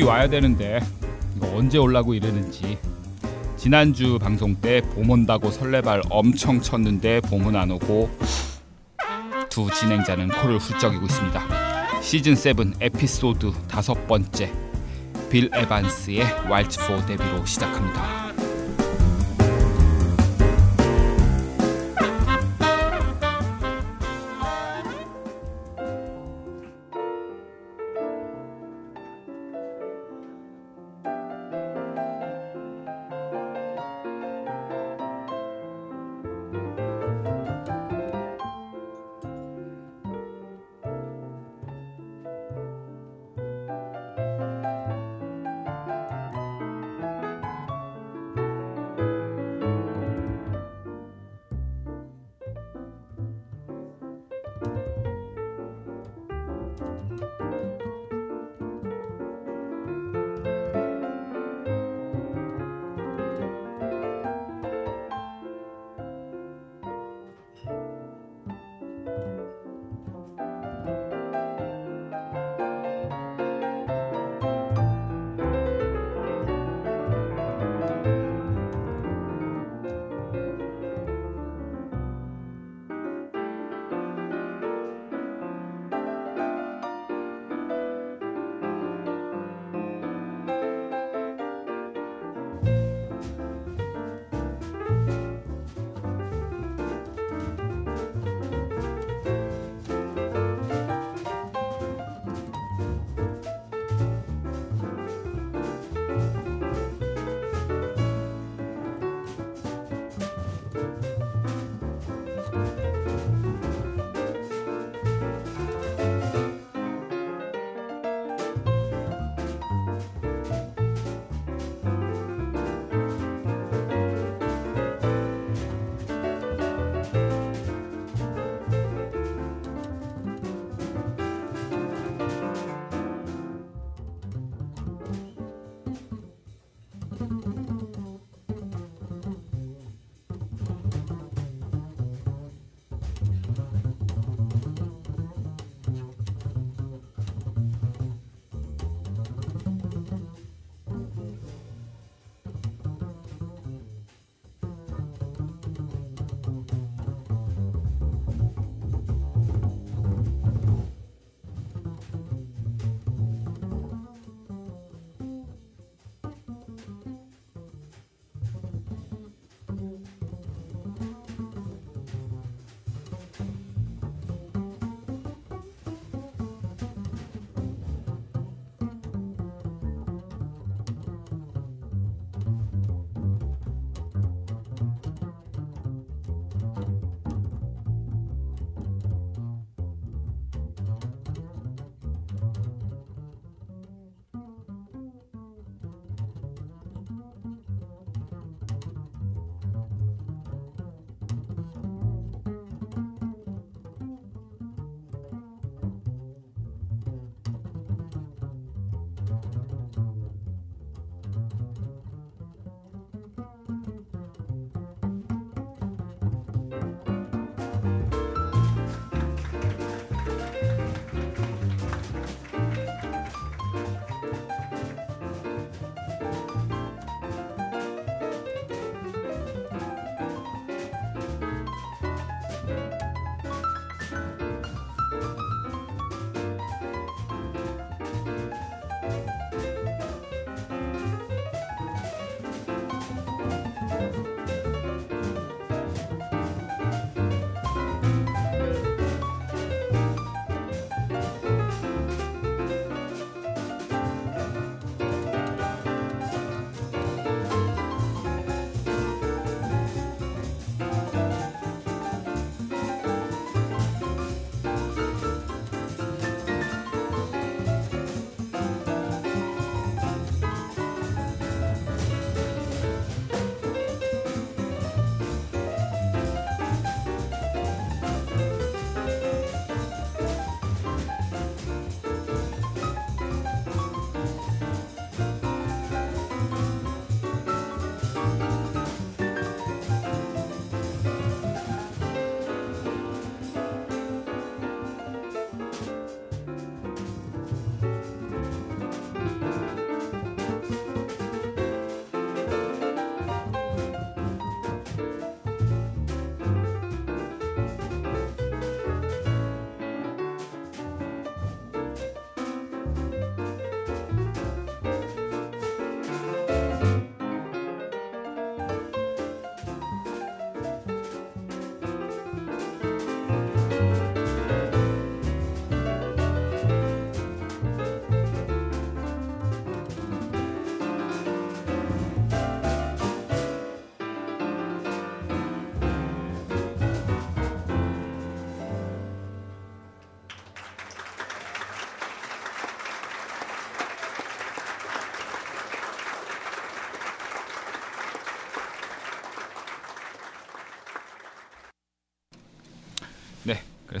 봄이 와야 되는데 이거 언제 올라고 이러는지 지난주 방송 때 봄 온다고 설레발 엄청 쳤는데 봄은 안 오고 두 진행자는 코를 훌쩍이고 있습니다. 시즌 7 에피소드 다섯 번째 빌 에반스의 Waltz for Debby로 시작합니다.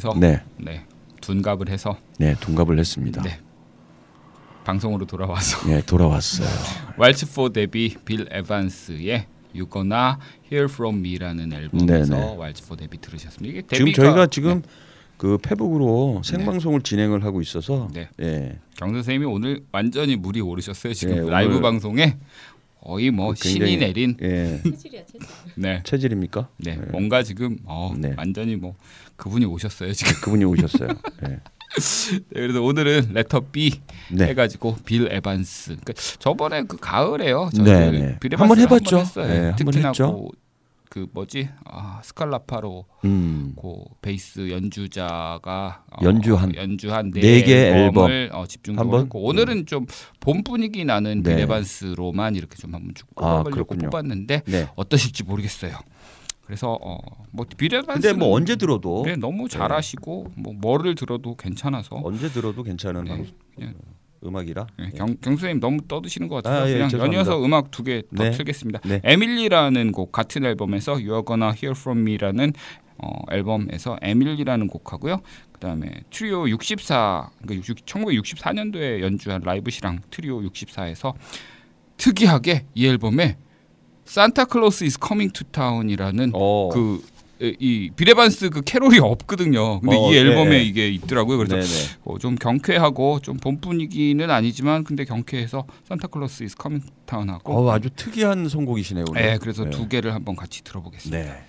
네. 그래서 네, 네. 둔갑을 해서 네 둔갑을 했습니다. 네. 방송으로 돌아와서 네, 돌아왔어요. Waltz for Debby 빌 에반스의 Gonna Hear From Me라는 앨범에서 네네. Waltz for Debby 들으셨습니다. 이게 지금 Debby가 저희가 지금 그 페북으로 생방송을 진행을 하고 있어서 네. 예, 경 선생님이 오늘 완전히 물이 오르셨어요. 지금 예, 라이브 방송에 거의 뭐 굉장히- 신이 내린 예, 체질이야 체질. 네. 체질입니까? 네. 예. 뭔가 지금 어, 네. 완전히 뭐 그분이 오셨어요, 지금. 그분이 오셨어요. 예. 네, 그래서 오늘은 letter B 네. 해가지고 빌 에반스. 그러니까 저번에 그 가을에요. 네, 네. 빌 한번 에반스 해봤죠. 한번 했어요. 네, 한번 특히나 했죠. 그, 그 뭐지? 아, 스칼라파로 음, 그 베이스 연주자가 어, 연주한 연주한 네네개 앨범을 어, 집중적으로? 했고 오늘은 좀봄 분위기 나는 빌 네. 에반스로만 이렇게 좀 한번 쭉 아, 뽑아보려고 그렇군요. 뽑았는데 네. 어떠실지 모르겠어요. 그래서 어 뭐 빌 에반스 근데 뭐 언제 들어도 네, 너무 잘하시고 뭐 뭐를 들어도 괜찮아서 언제 들어도 괜찮은 네, 방송 음악이라. 네, 경, 경수님 너무 떠드시는 것 같아서 아, 예, 그냥 죄송합니다. 연이어서 음악 두 개더 네. 틀겠습니다. 네. 에밀리라는 곡 같은 앨범에서 You're Gonna Hear From Me라는 어, 앨범에서 에밀리라는 곡하고요. 그다음에 트리오 64 그러니까 1964년도에 연주한 라이브 실황 트리오 64에서 특이하게 이 앨범에 Santa Claus is coming to town이라는 어. 그 이 빌 에반스 그 캐롤이 없거든요. 근데 어, 이 앨범에 네. 이게 있더라고요. 그래서 네네. 어, 좀 경쾌하고 좀 봄 분위기는 아니지만 근데 경쾌해서 Santa Claus is coming town하고 어, 아주 특이한 선곡이시네요. 오늘. 네, 그래서 네. 두 개를 한번 같이 들어보겠습니다. 네.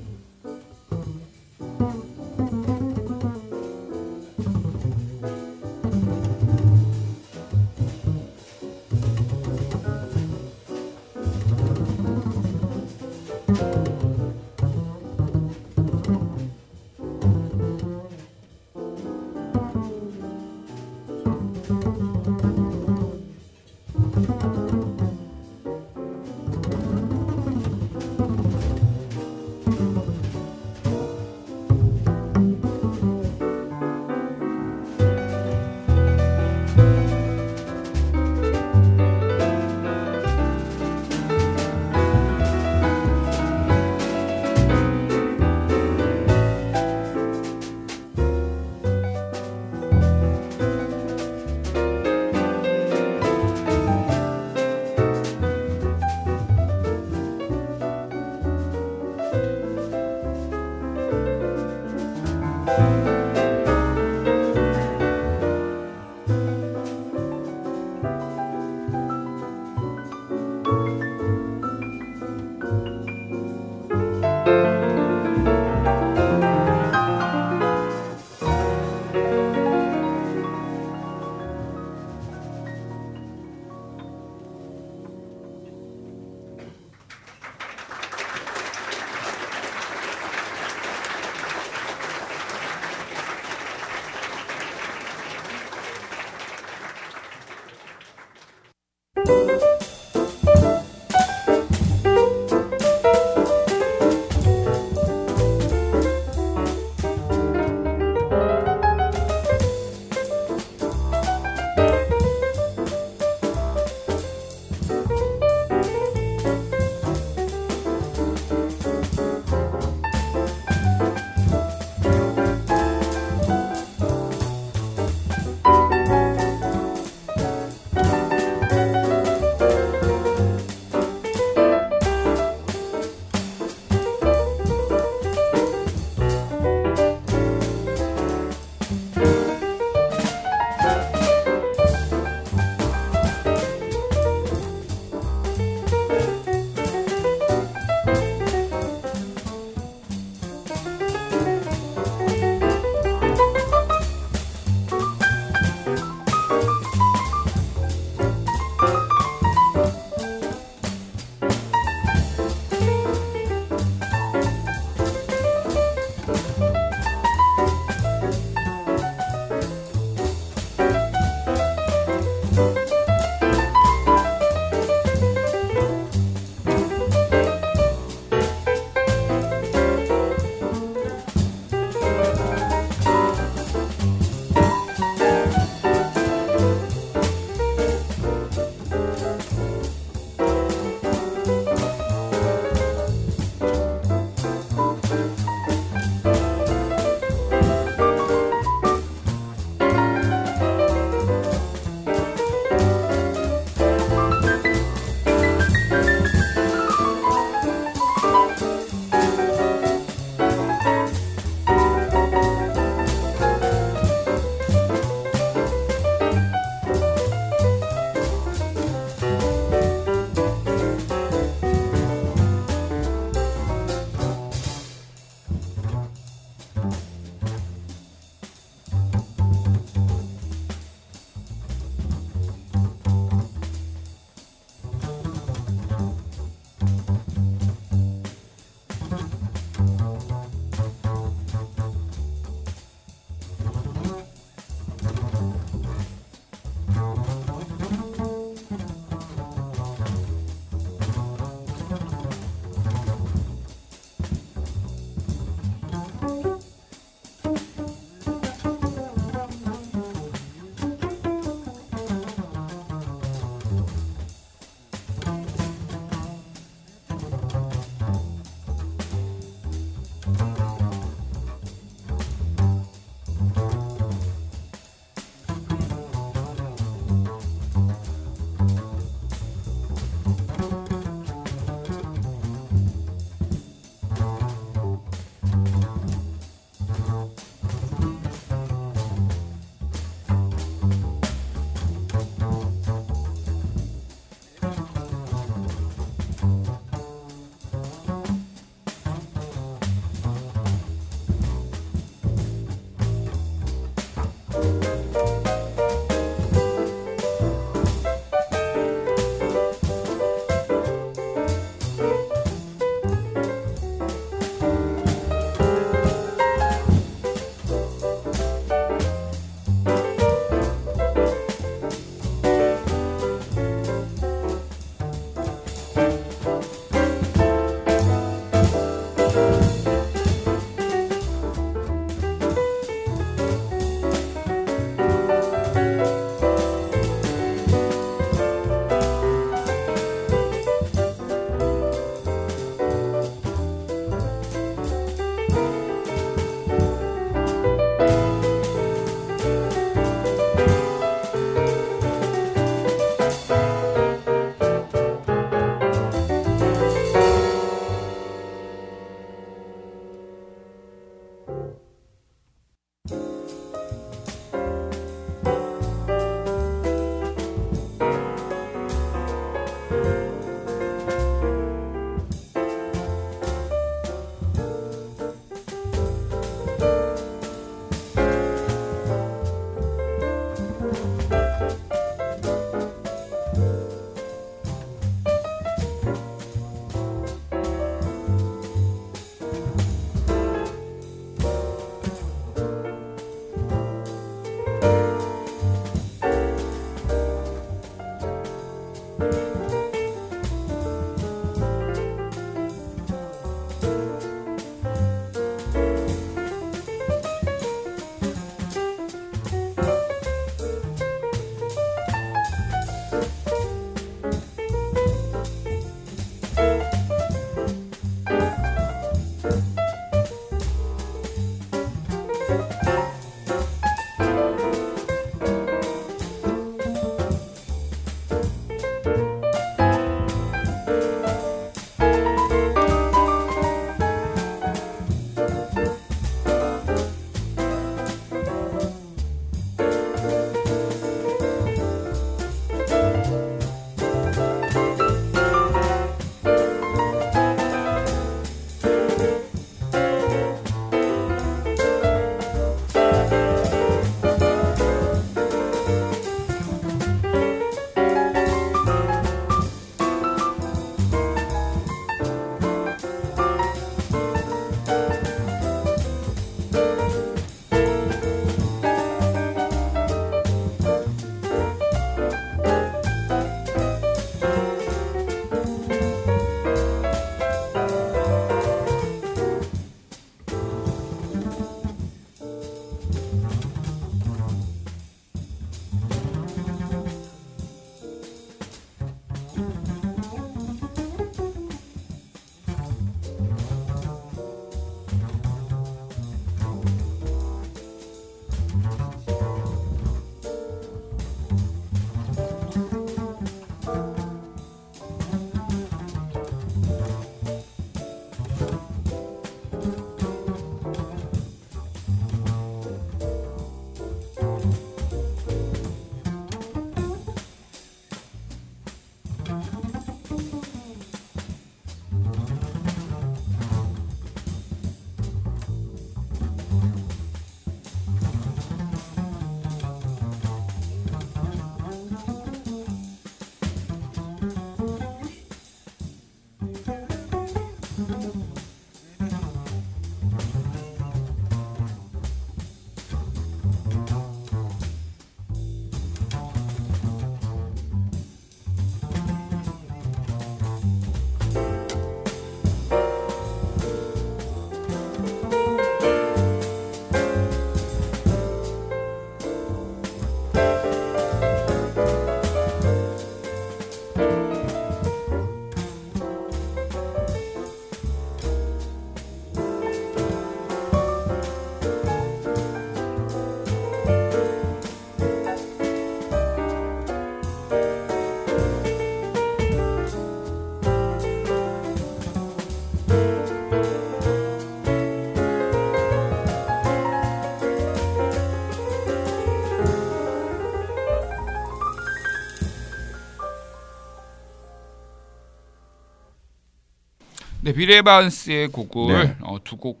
네, 비레반스의 곡을 네. 어, 두곡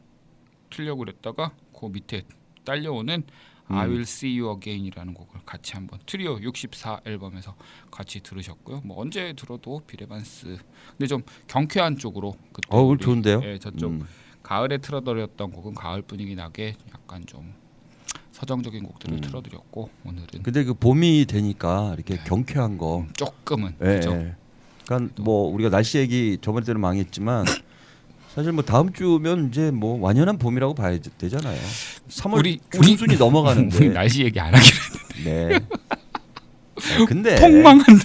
틀려고 그랬다가 그 밑에 딸려오는 음. I Will See You Again이라는 곡을 같이 한번 트리오 64 앨범에서 같이 들으셨고요. 뭐 언제 들어도 비레반스 근데 좀 경쾌한 쪽으로 그때 어, 우리, 좋은데요? 예, 저쪽 음. 가을에 틀어드렸던 곡은 가을 분위기 나게 약간 좀 서정적인 곡들을 음. 틀어드렸고 오늘은 근데 그 봄이 되니까 이렇게 경쾌한 거. 조금은 예, 그렇죠. 예. 그러니까 뭐 우리가 날씨 얘기 저번 때는 많이 했지만 사실 뭐 다음 주면 이제 뭐 완연한 봄이라고 봐야 되잖아요. 3월 우리- 우리- 중순이 넘어가는데. 우리 날씨 얘기 안 하기로 네. 아, 근데 폭망한다.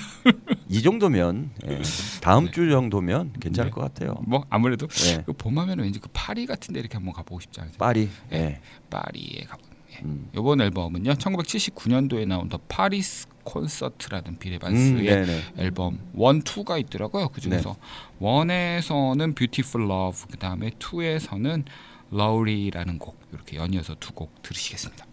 이 정도면 예, 다음 네. 주 정도면 괜찮을 네. 것 같아요. 뭐 아무래도 예. 그 봄하면 왠지 그 파리 같은데 이렇게 한번 가보고 싶지 않으세요? 파리. 예. 예. 파리에 가보. 예. 음. 이번 앨범은요, 1979년도에 나온 더 파리스 콘서트라는 음, 비레반스의 네네. 앨범 1, 2가 있더라고요. 그 중에서 원 1에서는 Beautiful Love, 그 다음에 2에서는 Lowry라는 곡 이렇게 연이어서 두 곡 들으시겠습니다.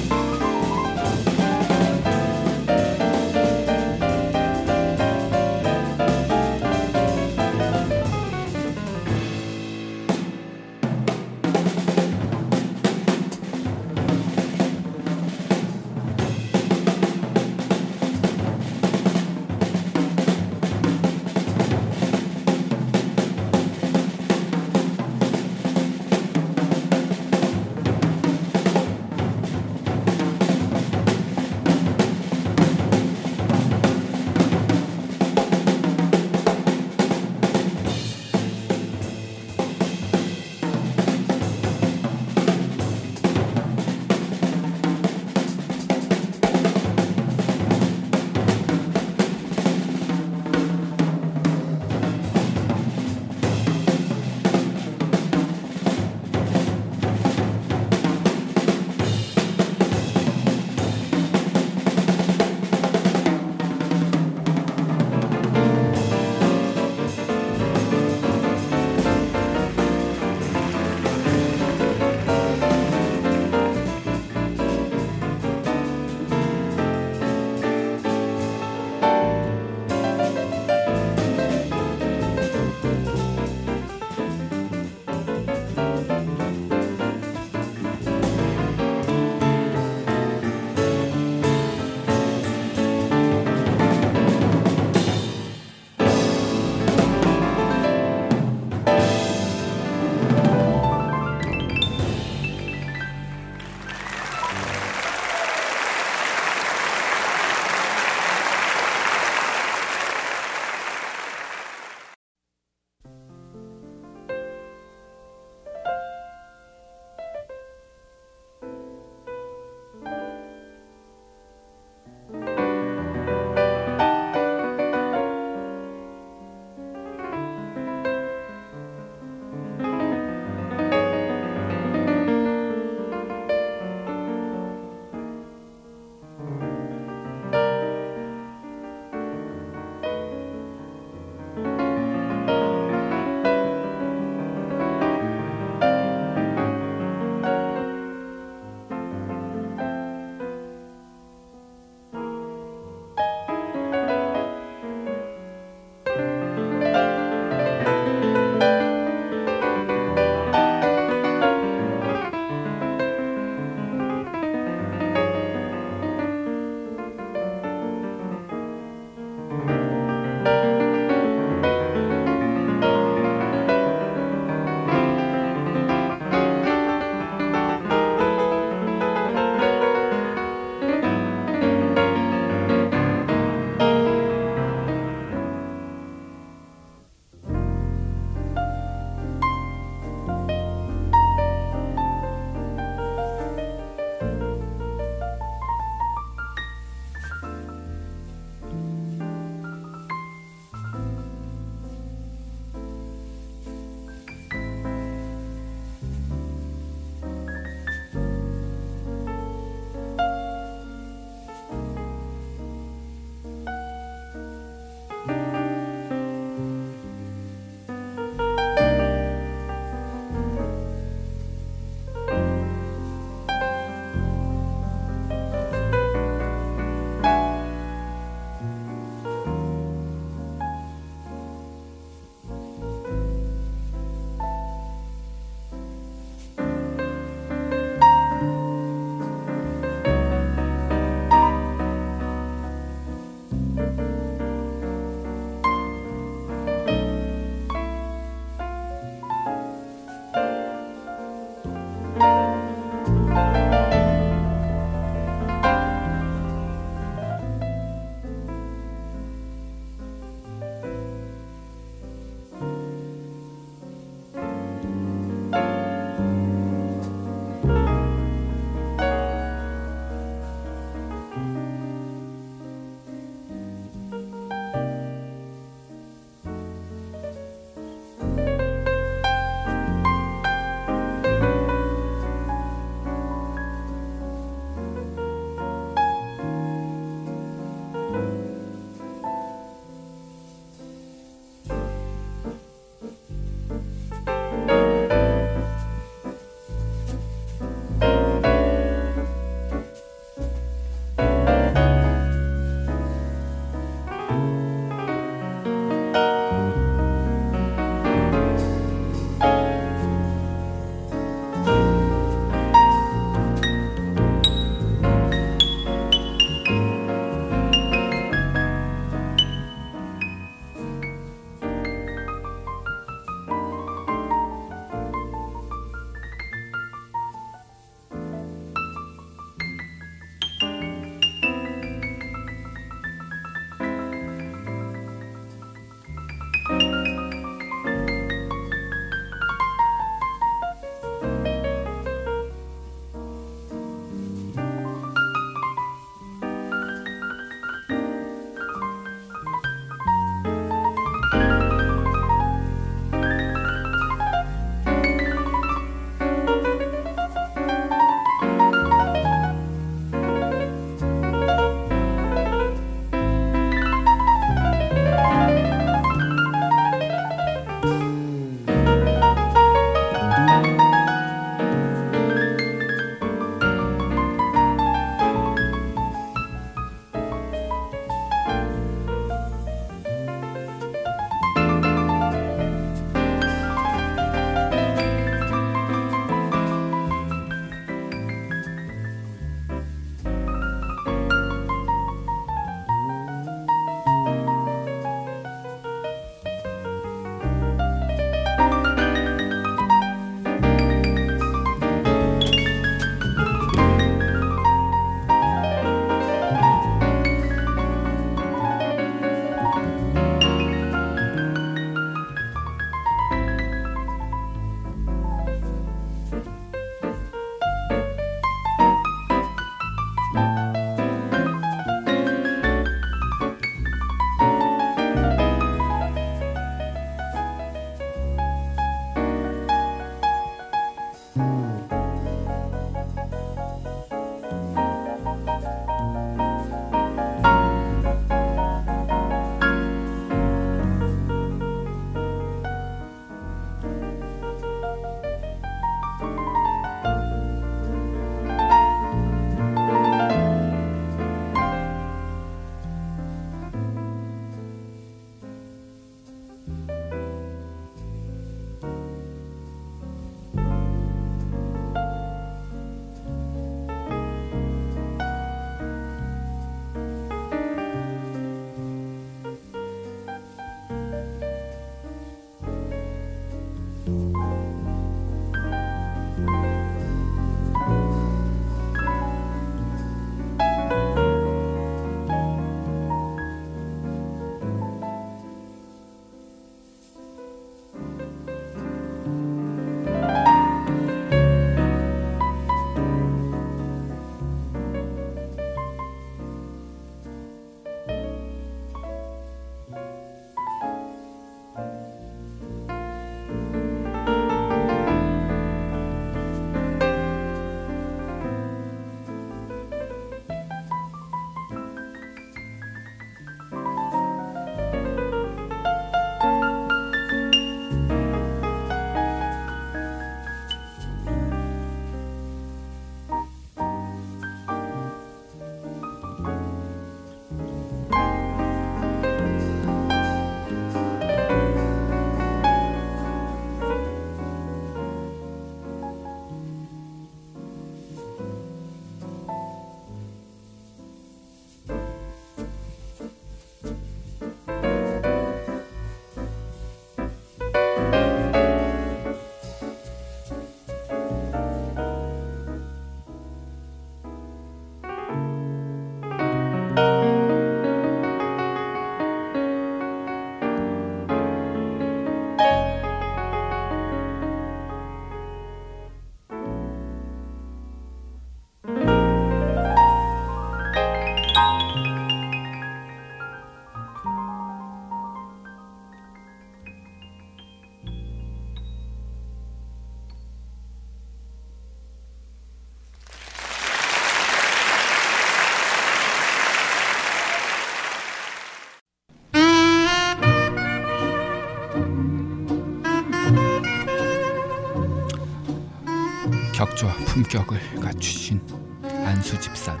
품격을 갖추신 안수 집사님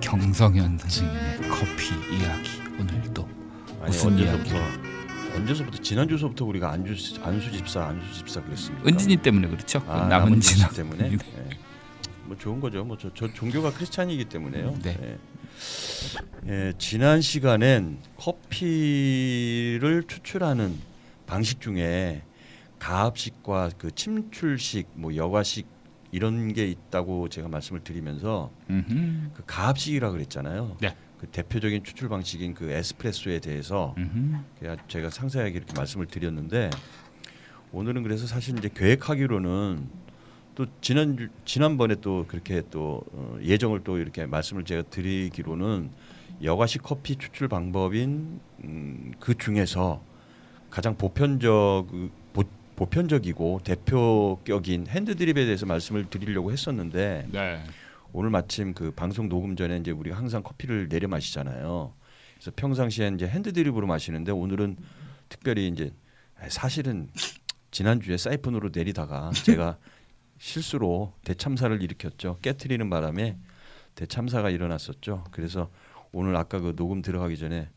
경성현 선생님의 커피 이야기 오늘도 무슨 언제서부터 언제서부터 지난주서부터 우리가 안주 안수 집사 안수 집사 그랬습니까? 은진이 때문에 그렇죠. 아, 남은진 남은진 때문에. 네. 네. 뭐 좋은 거죠. 뭐저 종교가 크리스찬이기 때문에요. 네. 예. 예, 지난 시간엔 커피를 추출하는 방식 중에 가압식과 그 침출식, 뭐 여과식 이런 게 있다고 제가 말씀을 드리면서 음흠. 그 가압식이라 그랬잖아요. 네. 그 대표적인 추출 방식인 그 에스프레소에 대해서 음흠. 제가- 상세하게 이렇게 말씀을 드렸는데 오늘은 그래서 사실 이제 계획하기로는 또 지난 주- 지난번에 또 그렇게 또 어, 예정을 또 이렇게 말씀을 제가 드리기로는 여가식 커피 추출 방법인 음, 그 중에서 가장 보편적 보, 보편적이고 대표격인 핸드드립에 대해서 말씀을 드리려고 했었는데 네. 오늘 마침 그 방송 녹음 전에 이제 우리가 항상 커피를 내려 마시잖아요. 그래서 평상시에 이제 핸드드립으로 마시는데 오늘은 특별히 이제 사실은 지난 주에 사이폰으로 내리다가 제가 실수로 대참사를 일으켰죠. 깨트리는 바람에 대참사가 일어났었죠. 그래서 오늘 아까 그 녹음 들어가기 전에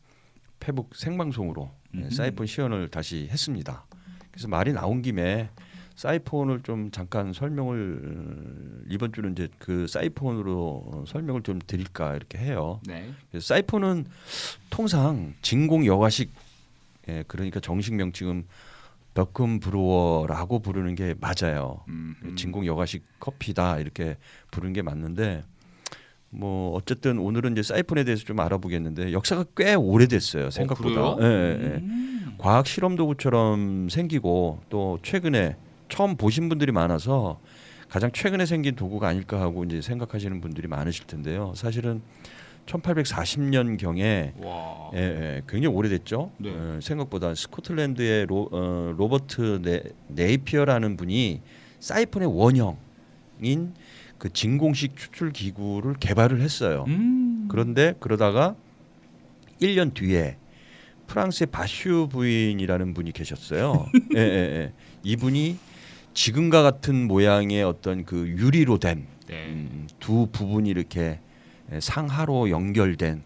페북 생방송으로 네, 음흠. 사이폰 시연을 다시 했습니다. 그래서 말이 나온 김에 사이폰을 좀 잠깐 설명을 어, 이번 주는 이제 그 사이폰으로 어, 설명을 좀 드릴까 이렇게 해요. 네. 그래서 사이폰은 통상 진공 여과식 예, 그러니까 정식 명칭은 벽금 브루어라고 부르는 게 맞아요. 음. 진공 여과식 커피다 이렇게 부르는 게 맞는데 뭐 어쨌든 오늘은 이제 사이폰에 대해서 좀 알아보겠는데 역사가 꽤 오래됐어요 생각보다. 그래요? 예, 예, 예. 음. 과학 실험 도구처럼 생기고 또 최근에 처음 보신 분들이 많아서 가장 최근에 생긴 도구가 아닐까 하고 이제 생각하시는 분들이 많으실 텐데요. 사실은 1840년 경에 와. 예, 예, 굉장히 오래됐죠. 네. 어, 생각보다 스코틀랜드의 로, 어, 로버트 네, 네이피어라는 분이 사이폰의 원형인 그 진공식 추출 기구를 개발을 했어요. 음. 그런데 그러다가 1년 뒤에 프랑스의 바슈 부인이라는 분이 계셨어요. 예, 예, 예. 이분이 지금과 같은 모양의 어떤 그 유리로 된 네. 음, 두 부분이 이렇게 상하로 연결된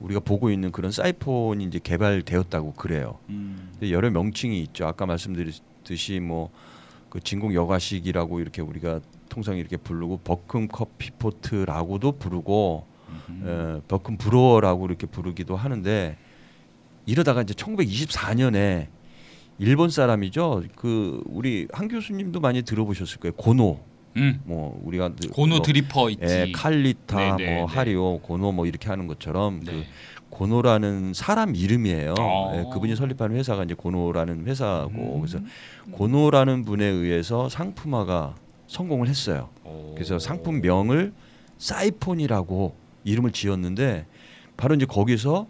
우리가 보고 있는 그런 사이폰이 이제 개발되었다고 그래요. 음. 여러 명칭이 있죠. 아까 말씀드렸듯이 뭐 그 진공 여과식이라고 이렇게 우리가 통상 이렇게 부르고 버큼 커피포트라고도 부르고. 에, 버큼 브루어라고 이렇게 부르기도 하는데 이러다가 이제 1924년에 일본 사람이죠. 그 우리 한 교수님도 많이 들어보셨을 거예요. 고노. 음. 뭐 우리가 늘 고노 뭐, 드리퍼 있지. 예, 칼리타, 네, 네, 뭐 네. 하리오, 고노 뭐 이렇게 하는 것처럼 그 네. 고노라는 사람 이름이에요. 어. 예, 그분이 설립한 회사가 이제 고노라는 회사고 음. 그래서 고노라는 분에 의해서 상품화가 성공을 했어요. 오. 그래서 상품명을 사이폰이라고 이름을 지었는데 바로 이제 거기서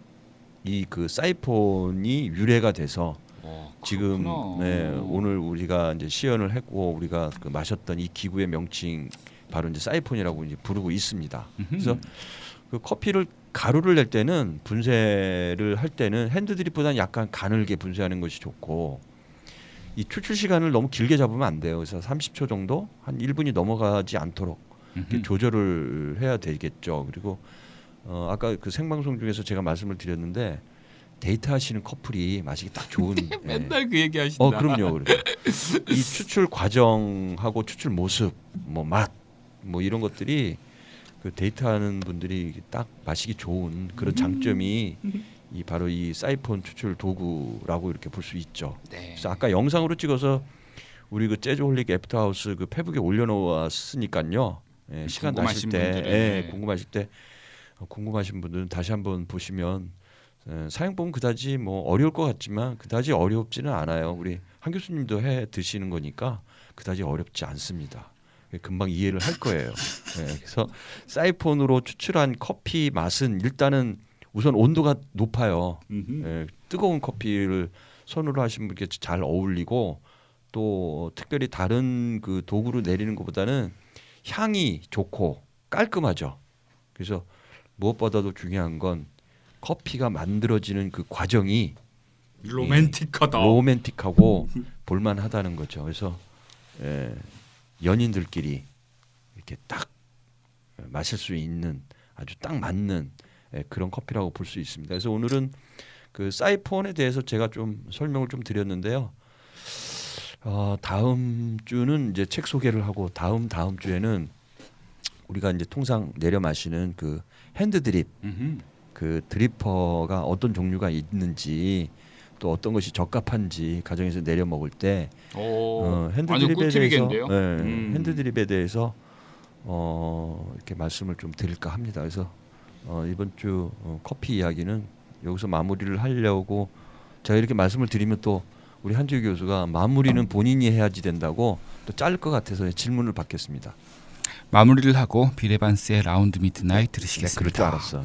이 그 사이폰이 유래가 돼서 와, 지금 그렇구나. 네, 오늘 우리가 이제 시연을 했고 우리가 그 마셨던 이 기구의 명칭 바로 이제 사이폰이라고 이제 부르고 있습니다. 음흠. 그래서 그 커피를 가루를 낼 때는 분쇄를 할 때는 핸드드립보다는 약간 가늘게 분쇄하는 것이 좋고 이 추출 시간을 너무 길게 잡으면 안 돼요. 그래서 30초 정도 한 1분이 넘어가지 않도록. 조절을 해야 되겠죠. 그리고 어, 아까 그 생방송 중에서 제가 말씀을 드렸는데 데이트 하시는 커플이 마시기 딱 좋은 예. 맨날 그 얘기 하신다. 어 그럼요. 그래요. 이 추출 과정하고 추출 모습, 뭐 맛, 뭐 이런 것들이 그 데이트하는 분들이 딱 마시기 좋은 그런 장점이 이 바로 이 사이폰 추출 도구라고 이렇게 볼 수 있죠. 네. 그래서 아까 영상으로 찍어서 우리 그 재즈홀릭 After Hours 그 페북에 올려놓았으니까요. 예, 시간 나실 때, 분들은, 예, 네. 궁금하실 때 어, 궁금하신 분들은 다시 한번 보시면 예, 사용법은 그다지 뭐 어려울 것 같지만 그다지 어렵지는 않아요. 우리 한 교수님도 해 드시는 거니까 그다지 어렵지 않습니다. 예, 금방 이해를 할 거예요. 예, 그래서 사이폰으로 추출한 커피 맛은 일단은 우선 온도가 높아요. 예, 뜨거운 커피를 손으로 하신 분께 잘 어울리고 또 특별히 다른 그 도구로 내리는 것보다는 향이 좋고 깔끔하죠. 그래서 무엇보다도 중요한 건 커피가 만들어지는 그 과정이 로맨틱하다. 로맨틱하고 볼만하다는 거죠. 그래서 예, 연인들끼리 이렇게 딱 마실 수 있는 아주 딱 맞는 예, 그런 커피라고 볼 수 있습니다. 그래서 오늘은 그 사이폰에 대해서 제가 좀 설명을 좀 드렸는데요. 어, 다음 주는 이제 책 소개를 하고 다음 다음 주에는 우리가 이제 통상 내려 마시는 그 핸드 드립 음흠. 그 드리퍼가 어떤 종류가 있는지 또 어떤 것이 적합한지 가정에서 내려 먹을 때 오, 어, 핸드 드립에 대해서. 네, 음. 핸드 드립에 대해서 어, 이렇게 말씀을 좀 드릴까 합니다. 그래서 어, 이번 주 어, 커피 이야기는 여기서 마무리를 하려고 제가 이렇게 말씀을 드리면 또 우리 한주 교수가 마무리는 본인이 해야지 된다고 또 자를 것 같아서 질문을 받겠습니다. 마무리를 하고 빌 에반스의 Round Midnight 네, 들으시겠습니다. 그럴 줄 알았어.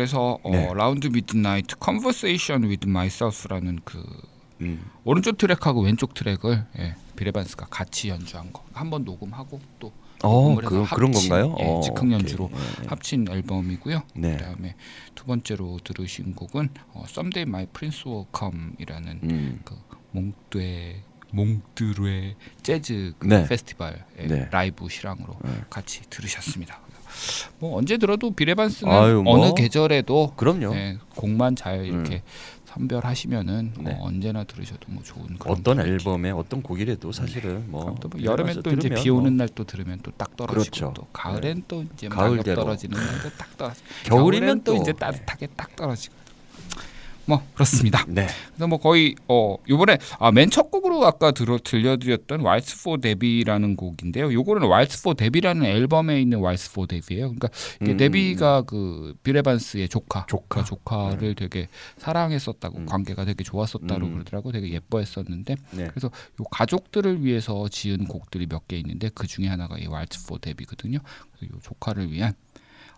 그래서 어, 네. Round Midnight Conversation with Myself라는 그 음. 오른쪽 트랙하고 왼쪽 트랙을 예, 빌 에반스가 같이 연주한 거 한 번 녹음하고 또 어, 그, 그런 건가요? 예, 어, 즉흥 연주로 오케이. 네, 네. 합친 앨범이고요. 네. 그다음에 두 번째로 들으신 곡은 어, Someday My Prince Will Come이라는 음. 그 몽트뢰의 몽트뢰의 재즈 그 네. 페스티벌 의 네. 라이브 실황으로 네. 같이 들으셨습니다. 뭐 언제 들어도 빌 에반스는 아유, 뭐. 어느 계절에도 그럼요. 예, 곡만 잘 이렇게 선별하시면은 네. 어, 언제나 들으셔도 뭐 좋은 그런 어떤 분위기. 앨범에 어떤 곡이라도 사실은 뭐 또 뭐 여름에 또 이제 비 오는 뭐 날 또 들으면 또 딱 떨어지고 그렇죠. 또 가을엔 또 이제 막 가을대로. 떨어지는 날도 딱 떨어지고 겨울이면 또 또 이제 따뜻하게 딱 떨어지고 뭐 그렇습니다. 네. 그래서 뭐 거의 어 요번에 아, 맨 첫 곡으로 아까 들어 들려드렸던 Waltz for Debby라는 곡인데요. 요거는 Waltz for Debby라는 앨범에 있는 Waltz for Debby예요. 그러니까 이게 음, 데비가 그 비레반스의 조카, 조카. 그러니까 조카를 되게 사랑했었다고 음. 관계가 되게 좋았었다고 음. 그러더라고. 되게 예뻐했었는데 네. 그래서 요 가족들을 위해서 지은 곡들이 몇 개 있는데 그 중에 하나가 이 왈츠 포 데비거든요. 그래서 요 조카를 위한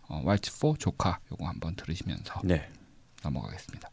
어, 왈츠 포 조카 요거 한번 들으시면서 네. 넘어가겠습니다.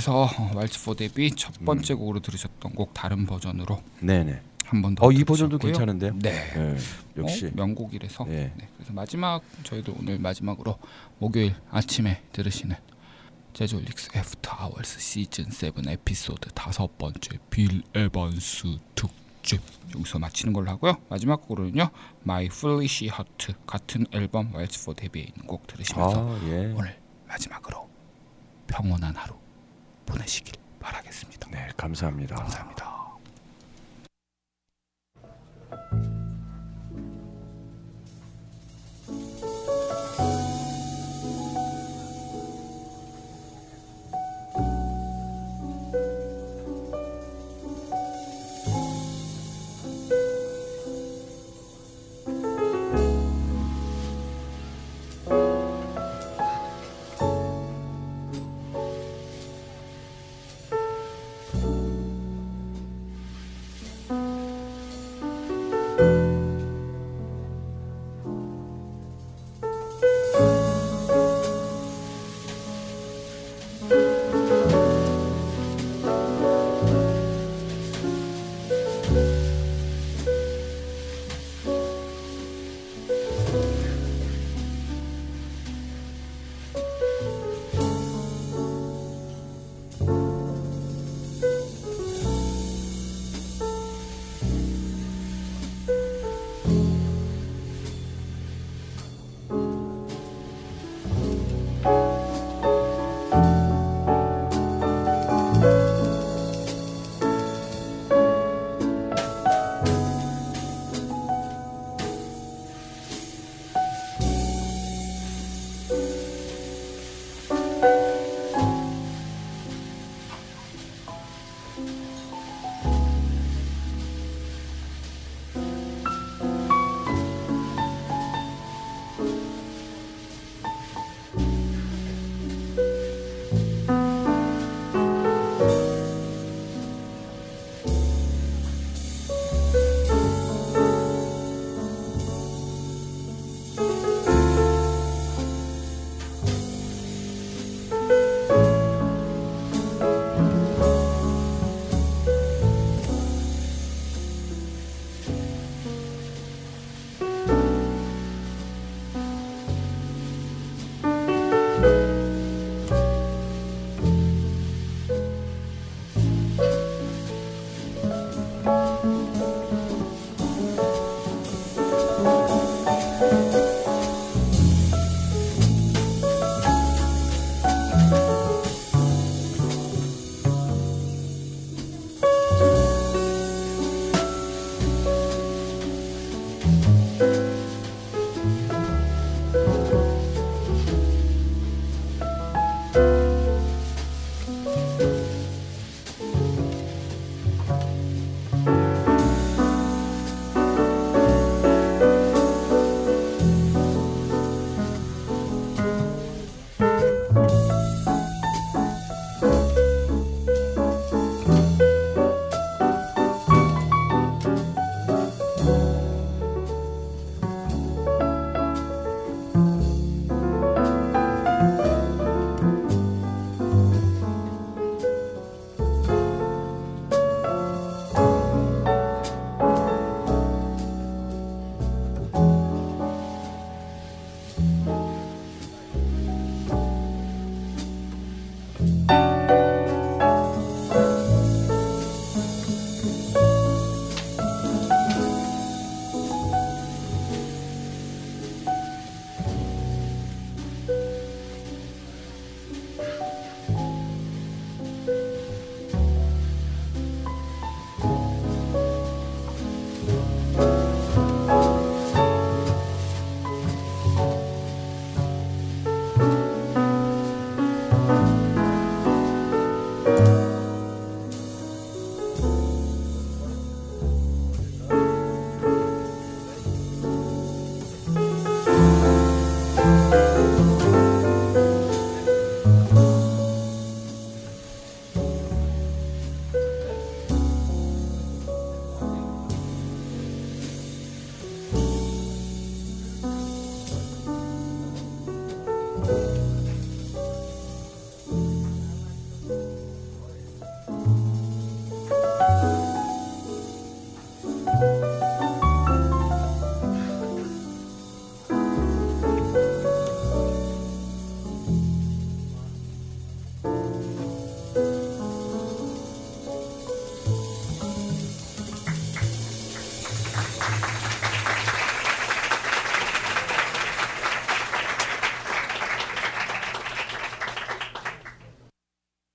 그래서 Waltz for Debby 첫 번째 곡으로 들으셨던 곡 다른 버전으로 네네. 한번 더. 어 이 버전도. 괜찮은데요. 네. 예, 역시. 어, 명곡이라서. 예. 네, 그래서 마지막 저희도 오늘 마지막으로 목요일 아침에 들으시는 재즈홀릭스 After Hours 시즌 7 에피소드 다섯 번째 빌 에반스 특집 여기서 마치는 걸로 하고요. 마지막 곡으로는요. My Foolish Heart 같은 앨범 Waltz for Debby에 있는 곡 들으시면서 아 예. 오늘 마지막으로 평온한 하루 보내시길 바라겠습니다. 네, 감사합니다. 감사합니다.